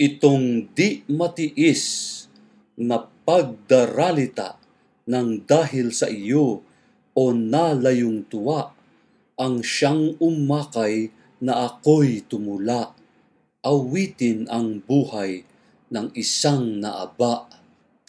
Itong di matiis na pagdaralita ng dahil sa iyo o nalayong tuwa ang siyang umakay na ako'y tumula. Awitin ang buhay ng isang naaba